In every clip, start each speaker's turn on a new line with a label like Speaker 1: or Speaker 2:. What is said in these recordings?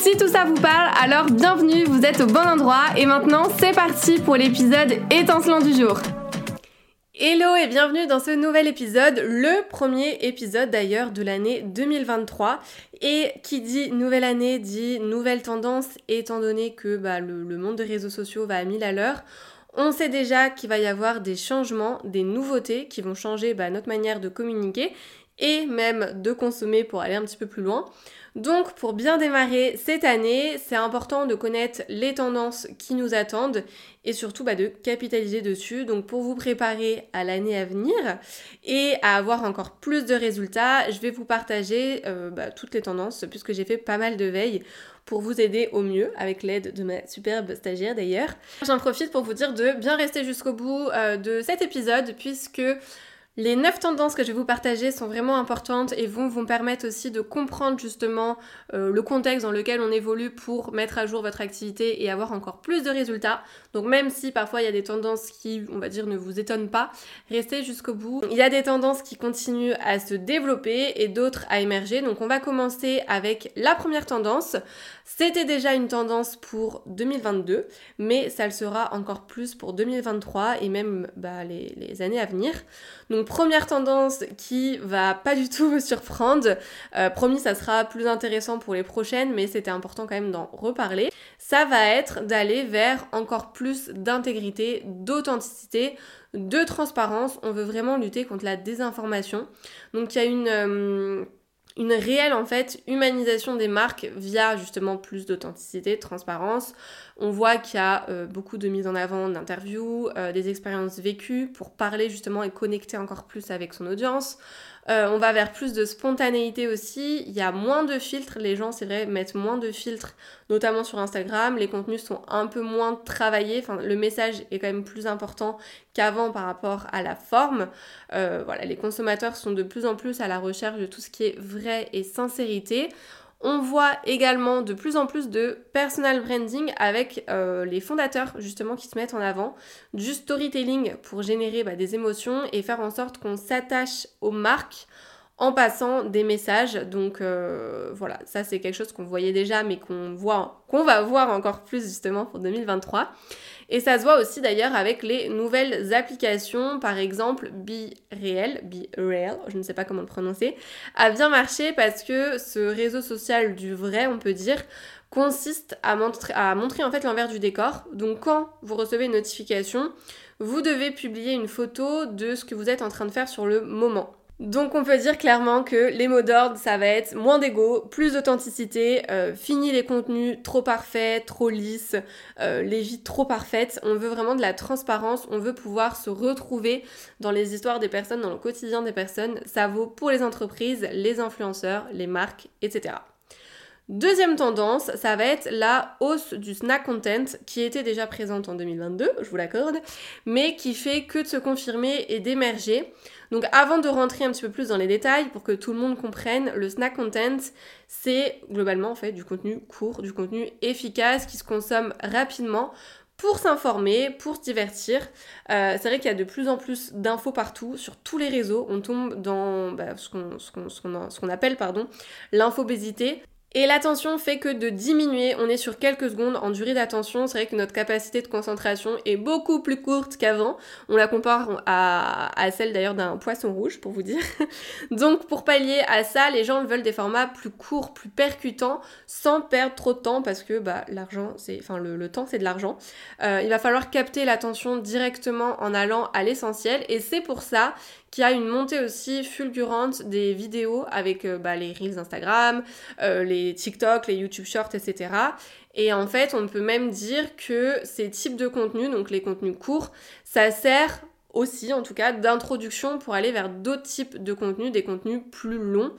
Speaker 1: Si tout ça vous parle, alors bienvenue, vous êtes au bon endroit et maintenant c'est parti pour l'épisode étincelant du jour. Hello et bienvenue dans ce nouvel épisode, le premier épisode d'ailleurs de l'année 2023. Et qui dit nouvelle année dit nouvelle tendance, étant donné que bah, le, monde des réseaux sociaux va à mille à l'heure. On sait déjà qu'il va y avoir des changements, des nouveautés qui vont changer bah, notre manière de communiquer et même de consommer pour aller un petit peu plus loin. Donc pour bien démarrer cette année, c'est important de connaître les tendances qui nous attendent et surtout bah, de capitaliser dessus. Donc pour vous préparer à l'année à venir et à avoir encore plus de résultats, je vais vous partager euh, bah, toutes les tendances puisque j'ai fait pas mal de veilles pour vous aider au mieux avec l'aide de ma superbe stagiaire d'ailleurs. J'en profite pour vous dire de bien rester jusqu'au bout euh, de cet épisode puisque les 9 tendances que je vais vous partager sont vraiment importantes et vont vous permettre aussi de comprendre justement euh, le contexte dans lequel on évolue pour mettre à jour votre activité et avoir encore plus de résultats. Donc même si parfois il y a des tendances qui, on va dire, ne vous étonnent pas, restez jusqu'au bout. Il y a des tendances qui continuent à se développer et d'autres à émerger. Donc on va commencer avec la première tendance. C'était déjà une tendance pour 2022, mais ça le sera encore plus pour 2023 et même bah, les, années à venir. Donc première tendance qui va pas du tout me surprendre. Euh, promis, ça sera plus intéressant pour les prochaines, mais c'était important quand même d'en reparler. Ça va être d'aller vers encore plus d'intégrité, d'authenticité, de transparence. On veut vraiment lutter contre la désinformation. Donc il y a une... Euh, une réelle en fait humanisation des marques via justement plus d'authenticité, de transparence. On voit qu'il y a euh, beaucoup de mise en avant d'interviews, euh, des expériences vécues pour parler justement et connecter encore plus avec son audience. Euh, on va vers plus de spontanéité aussi. Il y a moins de filtres. Les gens, c'est vrai, mettent moins de filtres, notamment sur Instagram. Les contenus sont un peu moins travaillés. Le message est quand même plus important qu'avant par rapport à la forme. Voilà, les consommateurs sont de plus en plus à la recherche de tout ce qui est vrai et sincérité. On voit également de plus en plus de personal branding avec euh, les fondateurs justement qui se mettent en avant, du storytelling pour générer bah, des émotions et faire en sorte qu'on s'attache aux marques en passant des messages. Donc euh, voilà, ça c'est quelque chose qu'on voyait déjà mais qu'on voit, qu'on va voir encore plus justement pour 2023. Et ça se voit aussi d'ailleurs avec les nouvelles applications, par exemple Be Real, Be Real, je ne sais pas comment le prononcer, a bien marché parce que ce réseau social du vrai, on peut dire, consiste à montrer en fait l'envers du décor. Donc quand vous recevez une notification, vous devez publier une photo de ce que vous êtes en train de faire sur le moment. Donc on peut dire clairement que les mots d'ordre, ça va être moins d'ego, plus d'authenticité, euh, fini les contenus trop parfaits, trop lisses, euh, les vies trop parfaites. On veut vraiment de la transparence, on veut pouvoir se retrouver dans les histoires des personnes, dans le quotidien des personnes. Ça vaut pour les entreprises, les influenceurs, les marques, etc. Deuxième tendance, ça va être la hausse du snack content qui était déjà présente en 2022, je vous l'accorde, mais qui fait que de se confirmer et d'émerger. Donc avant de rentrer un petit peu plus dans les détails pour que tout le monde comprenne, le snack content, c'est globalement en fait du contenu court, du contenu efficace qui se consomme rapidement pour s'informer, pour se divertir. Euh, c'est vrai qu'il y a de plus en plus d'infos partout, sur tous les réseaux. On tombe dans bah, ce qu'on appelle pardon, l'infobésité. Et l'attention fait que de diminuer, on est sur quelques secondes en durée d'attention. C'est vrai que notre capacité de concentration est beaucoup plus courte qu'avant. On la compare à, celle d'ailleurs d'un poisson rouge, pour vous dire. Donc pour pallier à ça, les gens veulent des formats plus courts, plus percutants, sans perdre trop de temps, parce que bah, l'argent, c'est, enfin le, temps, c'est de l'argent. Euh, il va falloir capter l'attention directement en allant à l'essentiel, et c'est pour ça qui a une montée aussi fulgurante des vidéos avec euh, bah, les Reels Instagram, euh, les TikTok, les YouTube Shorts, etc. Et en fait, on peut même dire que ces types de contenus, donc les contenus courts, ça sert aussi en tout cas d'introduction pour aller vers d'autres types de contenus, des contenus plus longs.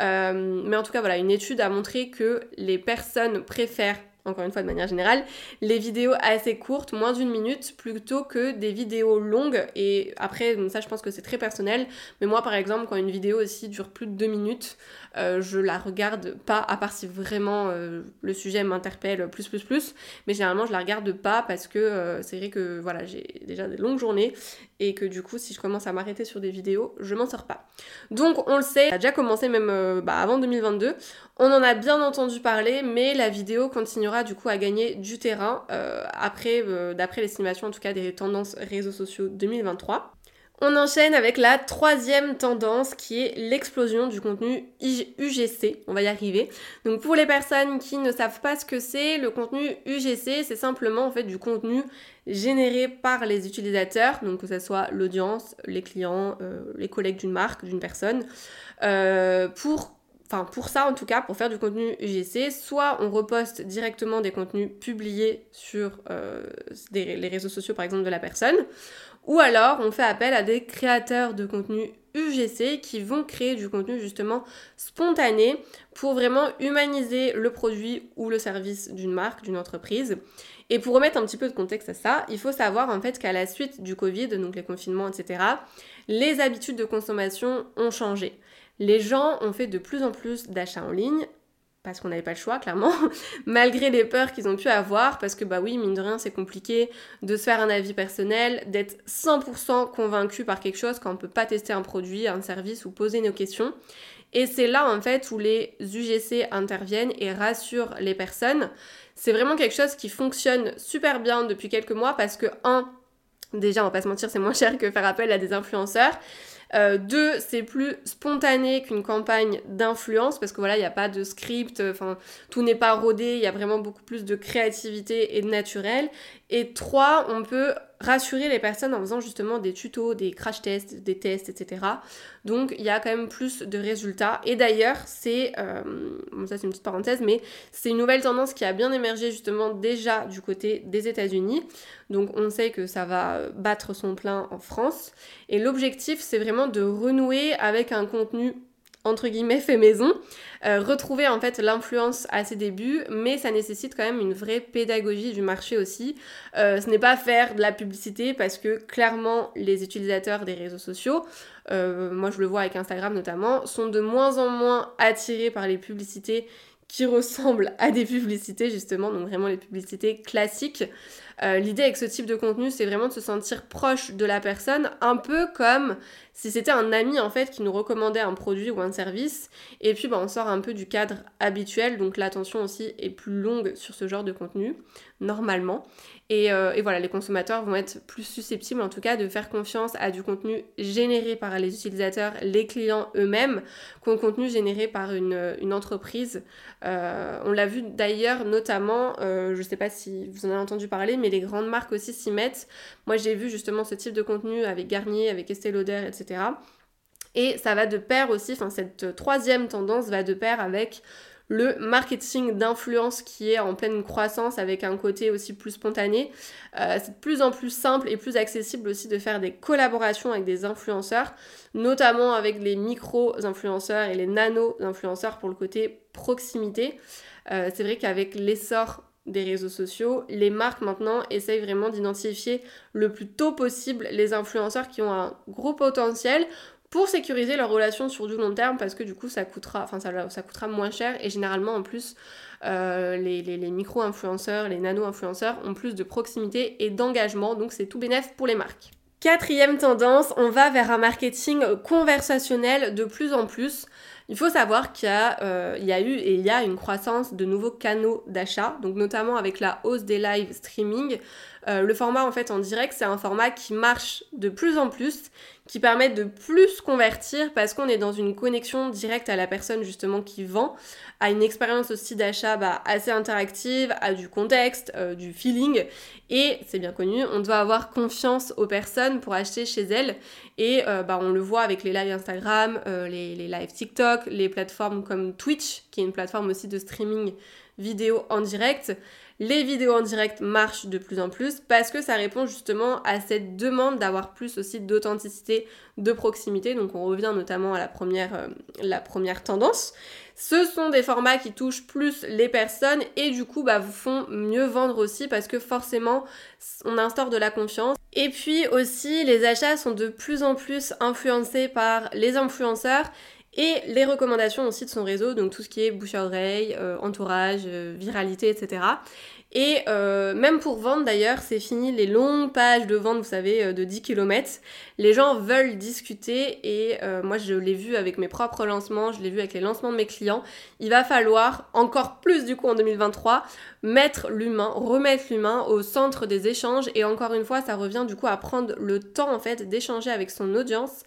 Speaker 1: Euh, mais en tout cas voilà, une étude a montré que les personnes préfèrent encore une fois de manière générale, les vidéos assez courtes, moins d'une minute, plutôt que des vidéos longues. Et après, ça je pense que c'est très personnel, mais moi par exemple, quand une vidéo aussi dure plus de deux minutes, euh, je la regarde pas, à part si vraiment euh, le sujet m'interpelle plus plus plus, mais généralement je la regarde pas parce que euh, c'est vrai que voilà, j'ai déjà des longues journées et que du coup si je commence à m'arrêter sur des vidéos, je m'en sors pas. Donc on le sait, ça a déjà commencé même bah, avant 2022, on en a bien entendu parler, mais la vidéo continuera du coup à gagner du terrain après, d'après l'estimation en tout cas des tendances réseaux sociaux 2023. On enchaîne avec la troisième tendance qui est l'explosion du contenu UGC. On va y arriver. Donc pour les personnes qui ne savent pas ce que c'est, le contenu UGC, c'est simplement en fait du contenu généré par les utilisateurs, donc que ce soit l'audience, les clients, euh, les collègues d'une marque, d'une personne, euh, pour enfin pour ça en tout cas, pour faire du contenu UGC, soit on reposte directement des contenus publiés sur euh, les réseaux sociaux par exemple de la personne, ou alors, on fait appel à des créateurs de contenu UGC qui vont créer du contenu justement spontané pour vraiment humaniser le produit ou le service d'une marque, d'une entreprise. Et pour remettre un petit peu de contexte à ça, il faut savoir en fait qu'à la suite du Covid, donc les confinements, etc., les habitudes de consommation ont changé. Les gens ont fait de plus en plus d'achats en ligne, parce qu'on n'avait pas le choix, clairement, malgré les peurs qu'ils ont pu avoir, parce que bah oui, mine de rien, c'est compliqué de se faire un avis personnel, d'être 100% convaincu par quelque chose quand on peut pas tester un produit, un service ou poser nos questions. Et c'est là en fait où les UGC interviennent et rassurent les personnes. C'est vraiment quelque chose qui fonctionne super bien depuis quelques mois parce que, un, déjà, on va pas se mentir, c'est moins cher que faire appel à des influenceurs. Euh, deux, c'est plus spontané qu'une campagne d'influence parce que voilà, il n'y a pas de script, enfin, tout n'est pas rodé, il y a vraiment beaucoup plus de créativité et de naturel. Et trois, on peut rassurer les personnes en faisant justement des tutos, des crash tests, des tests, etc. Donc il y a quand même plus de résultats. Et d'ailleurs, c'est, euh, ça c'est une petite parenthèse, mais c'est une nouvelle tendance qui a bien émergé justement déjà du côté des États-Unis. Donc on sait que ça va battre son plein en France. Et l'objectif, c'est vraiment de renouer avec un contenu entre guillemets fait maison, euh, retrouver en fait l'influence à ses débuts, mais ça nécessite quand même une vraie pédagogie du marché aussi. Euh, ce n'est pas faire de la publicité parce que clairement les utilisateurs des réseaux sociaux, euh, moi je le vois avec Instagram notamment, sont de moins en moins attirés par les publicités qui ressemblent à des publicités justement, donc vraiment les publicités classiques. Euh, l'idée avec ce type de contenu, c'est vraiment de se sentir proche de la personne, un peu comme si c'était un ami en fait qui nous recommandait un produit ou un service. Et puis bah, on sort un peu du cadre habituel, donc l'attention aussi est plus longue sur ce genre de contenu, normalement. Euh, et, voilà, les consommateurs vont être plus susceptibles en tout cas de faire confiance à du contenu généré par les utilisateurs, les clients eux-mêmes, qu'au contenu généré par une, entreprise. Euh, on l'a vu d'ailleurs notamment, je ne sais pas si vous en avez entendu parler, mais les grandes marques aussi s'y mettent. Moi, j'ai vu justement ce type de contenu avec Garnier, avec Estée Lauder, etc. Et ça va de pair aussi, enfin cette troisième tendance va de pair avec le marketing d'influence qui est en pleine croissance avec un côté aussi plus spontané. Euh, c'est de plus en plus simple et plus accessible aussi de faire des collaborations avec des influenceurs, notamment avec les micro-influenceurs et les nano-influenceurs pour le côté proximité. Euh, c'est vrai qu'avec l'essor des réseaux sociaux, les marques maintenant essayent vraiment d'identifier le plus tôt possible les influenceurs qui ont un gros potentiel pour sécuriser leurs relations sur du long terme parce que du coup ça coûtera, enfin ça, coûtera moins cher et généralement en plus euh, les, les micro-influenceurs, les nano-influenceurs ont plus de proximité et d'engagement donc c'est tout bénéf pour les marques. Quatrième tendance, on va vers un marketing conversationnel de plus en plus. Il faut savoir qu'il y, euh, y, a eu et il y a une croissance de nouveaux canaux d'achat, donc notamment avec la hausse des live streaming. Euh, le format en fait en direct, c'est un format qui marche de plus en plus, qui permet de plus convertir parce qu'on est dans une connexion directe à la personne justement qui vend, à une expérience aussi d'achat bah, assez interactive, à du contexte, euh, du feeling. Et c'est bien connu, on doit avoir confiance aux personnes pour acheter chez elles. Et euh, bah, on le voit avec les lives Instagram, les, les lives TikTok, les plateformes comme Twitch, qui est une plateforme aussi de streaming vidéo en direct. Les vidéos en direct marchent de plus en plus parce que ça répond justement à cette demande d'avoir plus aussi d'authenticité, de proximité. Donc on revient notamment à la première, euh, la première tendance. Ce sont des formats qui touchent plus les personnes et du coup bah, vous font mieux vendre aussi parce que forcément on instaure de la confiance. Et puis aussi les achats sont de plus en plus influencés par les influenceurs et les recommandations aussi de son réseau, donc tout ce qui est bouche à oreille, euh, entourage, euh, viralité, etc. Et euh, même pour vendre d'ailleurs, c'est fini les longues pages de vente, vous savez, de 10 km. Les gens veulent discuter et moi je l'ai vu avec mes propres lancements, je l'ai vu avec les lancements de mes clients. Il va falloir encore plus du coup en 2023 mettre l'humain, remettre l'humain au centre des échanges et encore une fois ça revient du coup à prendre le temps en fait d'échanger avec son audience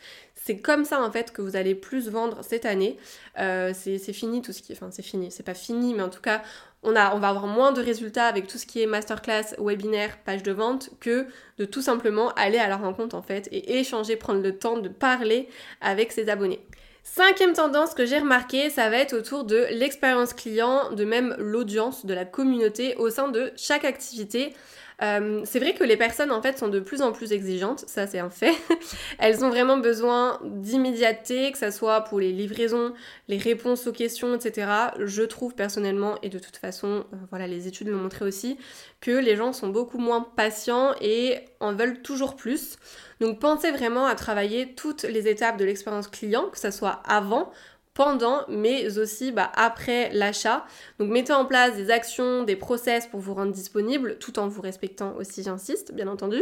Speaker 1: c'est comme ça en fait que vous allez plus vendre cette année. Euh, c'est fini tout ce qui est. Enfin, c'est fini, c'est pas fini, mais en tout cas, on, on va avoir moins de résultats avec tout ce qui est masterclass, webinaire, page de vente que de tout simplement aller à la rencontre en fait et échanger, prendre le temps de parler avec ses abonnés. Cinquième tendance que j'ai remarqué, ça va être autour de l'expérience client, de même l'audience, de la communauté au sein de chaque activité. Euh, c'est vrai que les personnes en fait sont de plus en plus exigeantes, ça c'est un fait. Elles ont vraiment besoin d'immédiateté, que ce soit pour les livraisons, les réponses aux questions, etc. Je trouve personnellement, et de toute façon, euh, voilà, les études l'ont montré aussi, que les gens sont beaucoup moins patients et en veulent toujours plus. Donc pensez vraiment à travailler toutes les étapes de l'expérience client, que ce soit avant, pendant, mais aussi bah, après l'achat. Donc mettez en place des actions, des process pour vous rendre disponible, tout en vous respectant aussi, j'insiste, bien entendu.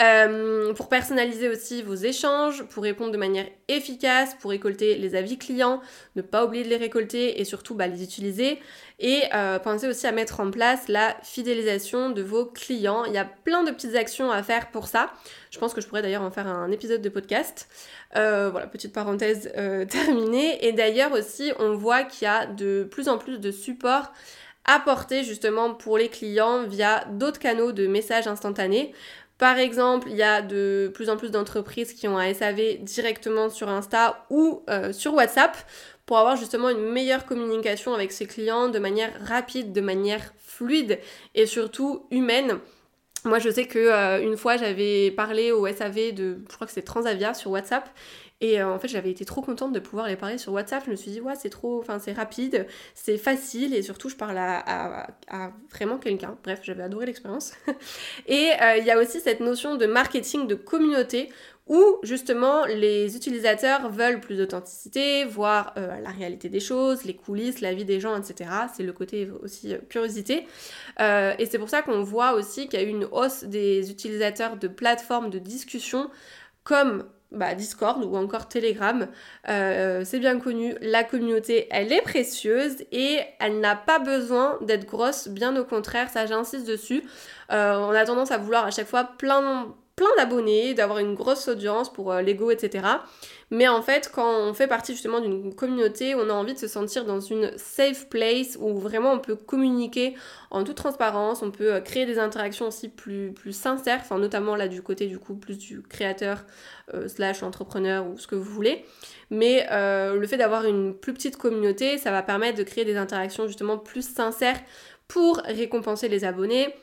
Speaker 1: Euh, pour personnaliser aussi vos échanges, pour répondre de manière efficace, pour récolter les avis clients, ne pas oublier de les récolter et surtout bah, les utiliser. Et euh, pensez aussi à mettre en place la fidélisation de vos clients. Il y a plein de petites actions à faire pour ça. Je pense que je pourrais d'ailleurs en faire un épisode de podcast. Euh, voilà, petite parenthèse euh, terminée. Et d'ailleurs aussi, on voit qu'il y a de plus en plus de support apporté justement pour les clients via d'autres canaux de messages instantanés. Par exemple, il y a de plus en plus d'entreprises qui ont un SAV directement sur Insta ou sur WhatsApp pour avoir justement une meilleure communication avec ses clients de manière rapide, de manière fluide et surtout humaine. Moi, je sais que euh, une fois, j'avais parlé au SAV de, je crois que c'est Transavia sur WhatsApp, et euh, en fait, j'avais été trop contente de pouvoir les parler sur WhatsApp. Je me suis dit, ouais, c'est trop, enfin, c'est rapide, c'est facile, et surtout, je parle à, vraiment quelqu'un. Bref, j'avais adoré l'expérience. et euh, il y a aussi cette notion de marketing de communauté où justement les utilisateurs veulent plus d'authenticité, voir euh, la réalité des choses, les coulisses, la vie des gens, etc. C'est le côté aussi curiosité. Et c'est pour ça qu'on voit aussi qu'il y a eu une hausse des utilisateurs de plateformes de discussion comme bah, Discord ou encore Telegram. c'est bien connu, la communauté, elle est précieuse et elle n'a pas besoin d'être grosse, bien au contraire, ça j'insiste dessus. on a tendance à vouloir à chaque fois plein plein d'abonnés, d'avoir une grosse audience pour euh, l'ego, etc. Mais en fait, quand on fait partie justement d'une communauté, on a envie de se sentir dans une safe place où vraiment on peut communiquer en toute transparence, on peut euh, créer des interactions aussi plus, plus sincères, enfin notamment là du côté du coup plus du créateur euh, slash entrepreneur ou ce que vous voulez. Mais le fait d'avoir une plus petite communauté, ça va permettre de créer des interactions justement plus sincères pour récompenser les abonnés,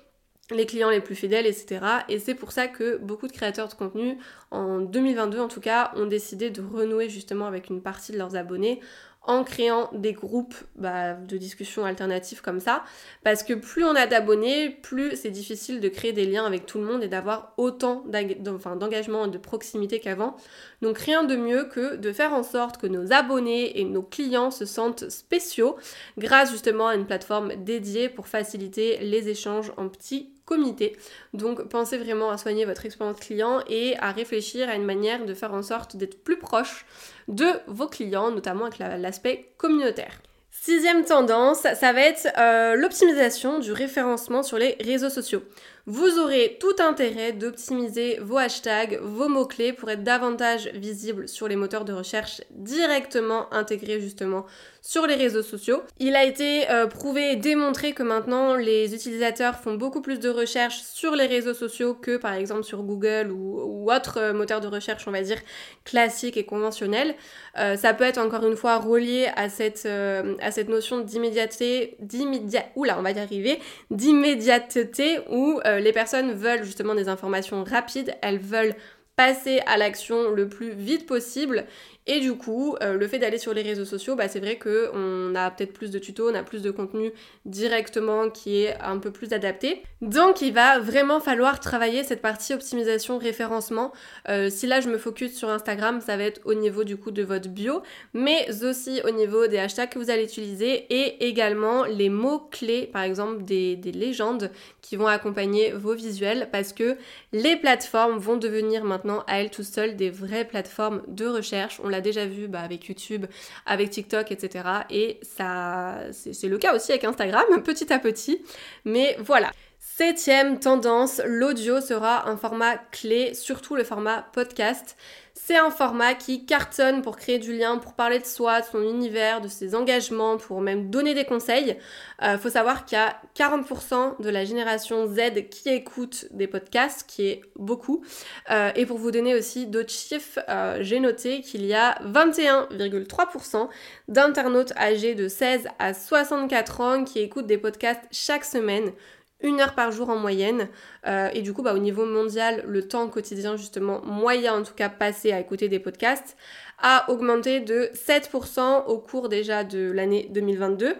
Speaker 1: les clients les plus fidèles, etc. Et c'est pour ça que beaucoup de créateurs de contenu, en 2022 en tout cas, ont décidé de renouer justement avec une partie de leurs abonnés en créant des groupes bah, de discussion alternatives comme ça. Parce que plus on a d'abonnés, plus c'est difficile de créer des liens avec tout le monde et d'avoir autant d'engagement et de proximité qu'avant. Donc rien de mieux que de faire en sorte que nos abonnés et nos clients se sentent spéciaux grâce justement à une plateforme dédiée pour faciliter les échanges en petits comité. Donc pensez vraiment à soigner votre expérience client et à réfléchir à une manière de faire en sorte d'être plus proche de vos clients, notamment avec l'aspect communautaire. Sixième tendance, ça va être euh, l'optimisation du référencement sur les réseaux sociaux. Vous aurez tout intérêt d'optimiser vos hashtags, vos mots-clés pour être davantage visible sur les moteurs de recherche directement intégrés justement sur les réseaux sociaux. Il a été euh, prouvé et démontré que maintenant les utilisateurs font beaucoup plus de recherches sur les réseaux sociaux que par exemple sur Google ou, ou autre euh, moteur de recherche on va dire classique et conventionnel. Euh, ça peut être encore une fois relié à cette, à cette notion d'immédiateté, d'immédiat, oula on va y arriver, d'immédiateté où les personnes veulent justement des informations rapides, elles veulent passer à l'action le plus vite possible et du coup, euh, le fait d'aller sur les réseaux sociaux, bah, c'est vrai qu'on a peut-être plus de tutos, on a plus de contenu directement qui est un peu plus adapté. Donc il va vraiment falloir travailler cette partie optimisation référencement. Euh, si là je me focus sur Instagram, ça va être au niveau du coup de votre bio, mais aussi au niveau des hashtags que vous allez utiliser et également les mots-clés, par exemple des, des légendes qui vont accompagner vos visuels parce que les plateformes vont devenir maintenant à elles tout seules des vraies plateformes de recherche. L'a déjà vu bah, avec YouTube, avec TikTok, etc. Et ça, c'est le cas aussi avec Instagram, petit à petit. Mais voilà. Septième tendance, l'audio sera un format clé, surtout le format podcast. C'est un format qui cartonne pour créer du lien, pour parler de soi, de son univers, de ses engagements, pour même donner des conseils. Il euh, faut savoir qu'il y a 40% de la génération Z qui écoute des podcasts, qui est beaucoup. Euh, et pour vous donner aussi d'autres chiffres, euh, j'ai noté qu'il y a 21,3% d'internautes âgés de 16 à 64 ans qui écoutent des podcasts chaque semaine une heure par jour en moyenne. Euh, et du coup, bah, au niveau mondial, le temps quotidien, justement, moyen en tout cas passé à écouter des podcasts, a augmenté de 7% au cours déjà de l'année 2022.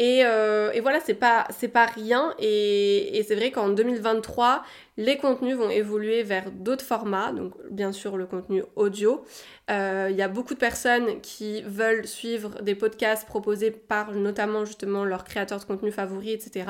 Speaker 1: Euh, et, voilà, c'est pas, pas rien. Et, c'est vrai qu'en 2023, les contenus vont évoluer vers d'autres formats, donc bien sûr le contenu audio. Euh, il y a beaucoup de personnes qui veulent suivre des podcasts proposés par notamment justement leurs créateurs de contenu favoris, etc.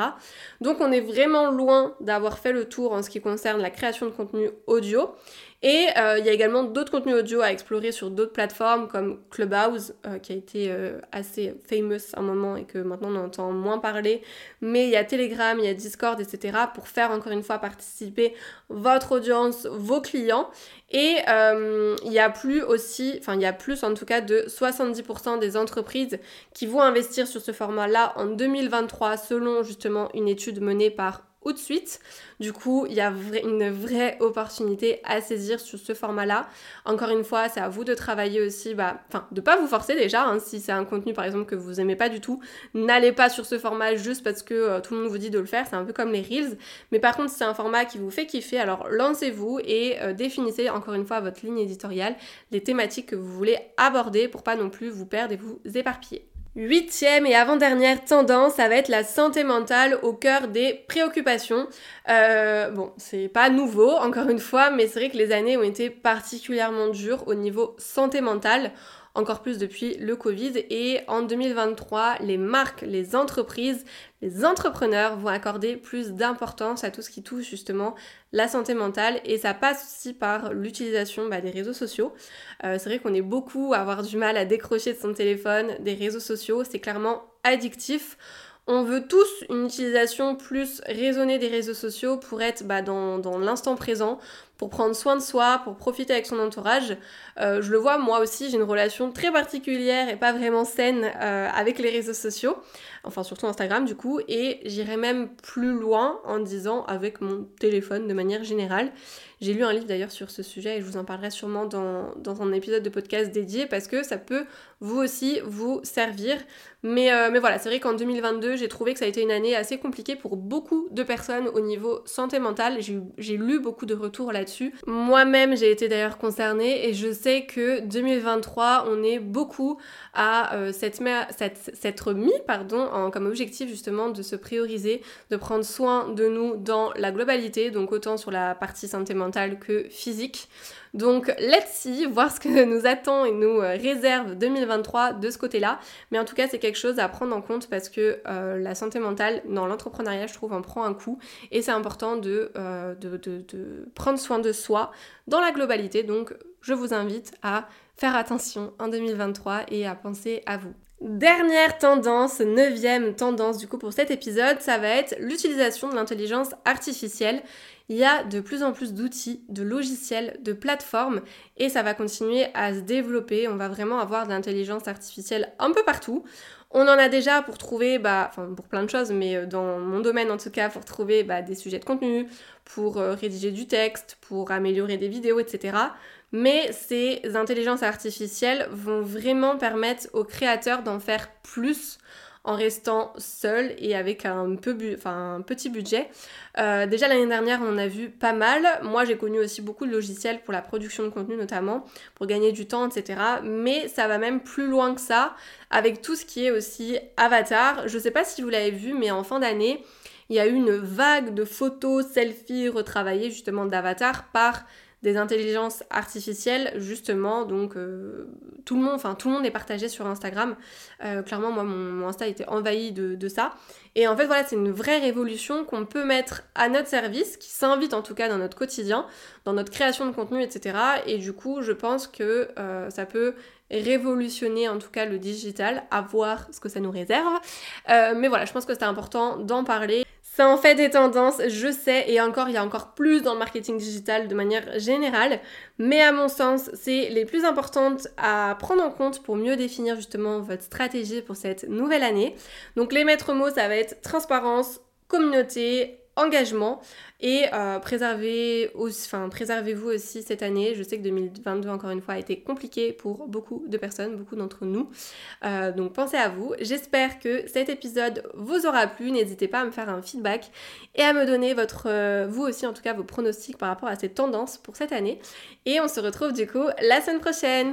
Speaker 1: Donc on est vraiment loin d'avoir fait le tour en ce qui concerne la création de contenu audio. Et euh, il y a également d'autres contenus audio à explorer sur d'autres plateformes comme Clubhouse, euh, qui a été assez famous un moment et que maintenant on entend moins parler. Mais il y a Telegram, il y a Discord, etc. pour faire encore une fois participer votre audience, vos clients. Et euh, il y a plus aussi, enfin il y a plus en tout cas de 70% des entreprises qui vont investir sur ce format-là en 2023 selon justement une étude menée par de suite. Du coup, il y a une vraie opportunité à saisir sur ce format-là. Encore une fois, c'est à vous de travailler aussi, bah, enfin, de pas vous forcer déjà. Hein, si c'est un contenu par exemple que vous aimez pas du tout, n'allez pas sur ce format juste parce que euh, tout le monde vous dit de le faire. C'est un peu comme les reels. Mais par contre, si c'est un format qui vous fait kiffer, alors lancez-vous et euh, définissez encore une fois votre ligne éditoriale, les thématiques que vous voulez aborder pour pas non plus vous perdre et vous éparpiller. Huitième et avant-dernière tendance, ça va être la santé mentale au cœur des préoccupations. Euh, bon, c'est pas nouveau, encore une fois, mais c'est vrai que les années ont été particulièrement dures au niveau santé mentale encore plus depuis le Covid. Et en 2023, les marques, les entreprises, les entrepreneurs vont accorder plus d'importance à tout ce qui touche justement la santé mentale. Et ça passe aussi par l'utilisation bah, des réseaux sociaux. Euh, c'est vrai qu'on est beaucoup à avoir du mal à décrocher de son téléphone des réseaux sociaux. C'est clairement addictif. On veut tous une utilisation plus raisonnée des réseaux sociaux pour être bah, dans, dans l'instant présent, pour prendre soin de soi, pour profiter avec son entourage. Euh, je le vois, moi aussi, j'ai une relation très particulière et pas vraiment saine euh, avec les réseaux sociaux, enfin surtout Instagram du coup, et j'irai même plus loin en disant avec mon téléphone de manière générale. J'ai lu un livre d'ailleurs sur ce sujet et je vous en parlerai sûrement dans, dans, un épisode de podcast dédié parce que ça peut vous aussi vous servir. Mais, euh, mais voilà, c'est vrai qu'en 2022, j'ai trouvé que ça a été une année assez compliquée pour beaucoup de personnes au niveau santé mentale. J'ai lu beaucoup de retours là moi-même, j'ai été d'ailleurs concernée et je sais que 2023, on est beaucoup à euh, s'être mis pardon, en, comme objectif justement de se prioriser, de prendre soin de nous dans la globalité, donc autant sur la partie santé mentale que physique. Donc let's see, voir ce que nous attend et nous euh, réserve 2023 de ce côté-là. Mais en tout cas, c'est quelque chose à prendre en compte parce que euh, la santé mentale dans l'entrepreneuriat, je trouve, en prend un coup. Et c'est important de, de, de, de prendre soin de soi dans la globalité. Donc je vous invite à faire attention en 2023 et à penser à vous. Dernière tendance, neuvième tendance du coup pour cet épisode, ça va être l'utilisation de l'intelligence artificielle. Il y a de plus en plus d'outils, de logiciels, de plateformes et ça va continuer à se développer. On va vraiment avoir de l'intelligence artificielle un peu partout. On en a déjà pour trouver, bah, enfin pour plein de choses, mais euh, dans mon domaine en tout cas, pour trouver bah, des sujets de contenu, pour euh, rédiger du texte, pour améliorer des vidéos, etc. Mais ces intelligences artificielles vont vraiment permettre aux créateurs d'en faire plus en restant seul et avec un, petit budget. Euh, déjà l'année dernière, on a vu pas mal. Moi, j'ai connu aussi beaucoup de logiciels pour la production de contenu notamment, pour gagner du temps, etc. Mais ça va même plus loin que ça, avec tout ce qui est aussi avatar. Je sais pas si vous l'avez vu, mais en fin d'année, il y a eu une vague de photos, selfies retravaillées justement d'avatar par des intelligences artificielles justement donc euh, tout le monde enfin tout le monde est partagé sur Instagram. Euh, clairement moi mon, Insta était envahi de, ça. Et en fait voilà c'est une vraie révolution qu'on peut mettre à notre service qui s'invite en tout cas dans notre quotidien dans notre création de contenu etc et du coup je pense que euh, ça peut révolutionner en tout cas le digital à voir ce que ça nous réserve. Mais voilà je pense que c'est important d'en parler ça en fait des tendances, je sais, et encore, il y a encore plus dans le marketing digital de manière générale, mais à mon sens, c'est les plus importantes à prendre en compte pour mieux définir justement votre stratégie pour cette nouvelle année. Donc les maîtres mots, ça va être transparence, communauté, engagement et euh, préservez enfin, préservez-vous aussi cette année. Je sais que 2022 encore une fois a été compliqué pour beaucoup de personnes, beaucoup d'entre nous. Euh, donc pensez à vous. J'espère que cet épisode vous aura plu. N'hésitez pas à me faire un feedback et à me donner votre, euh, vous aussi en tout cas vos pronostics par rapport à ces tendances pour cette année. Et on se retrouve du coup la semaine prochaine.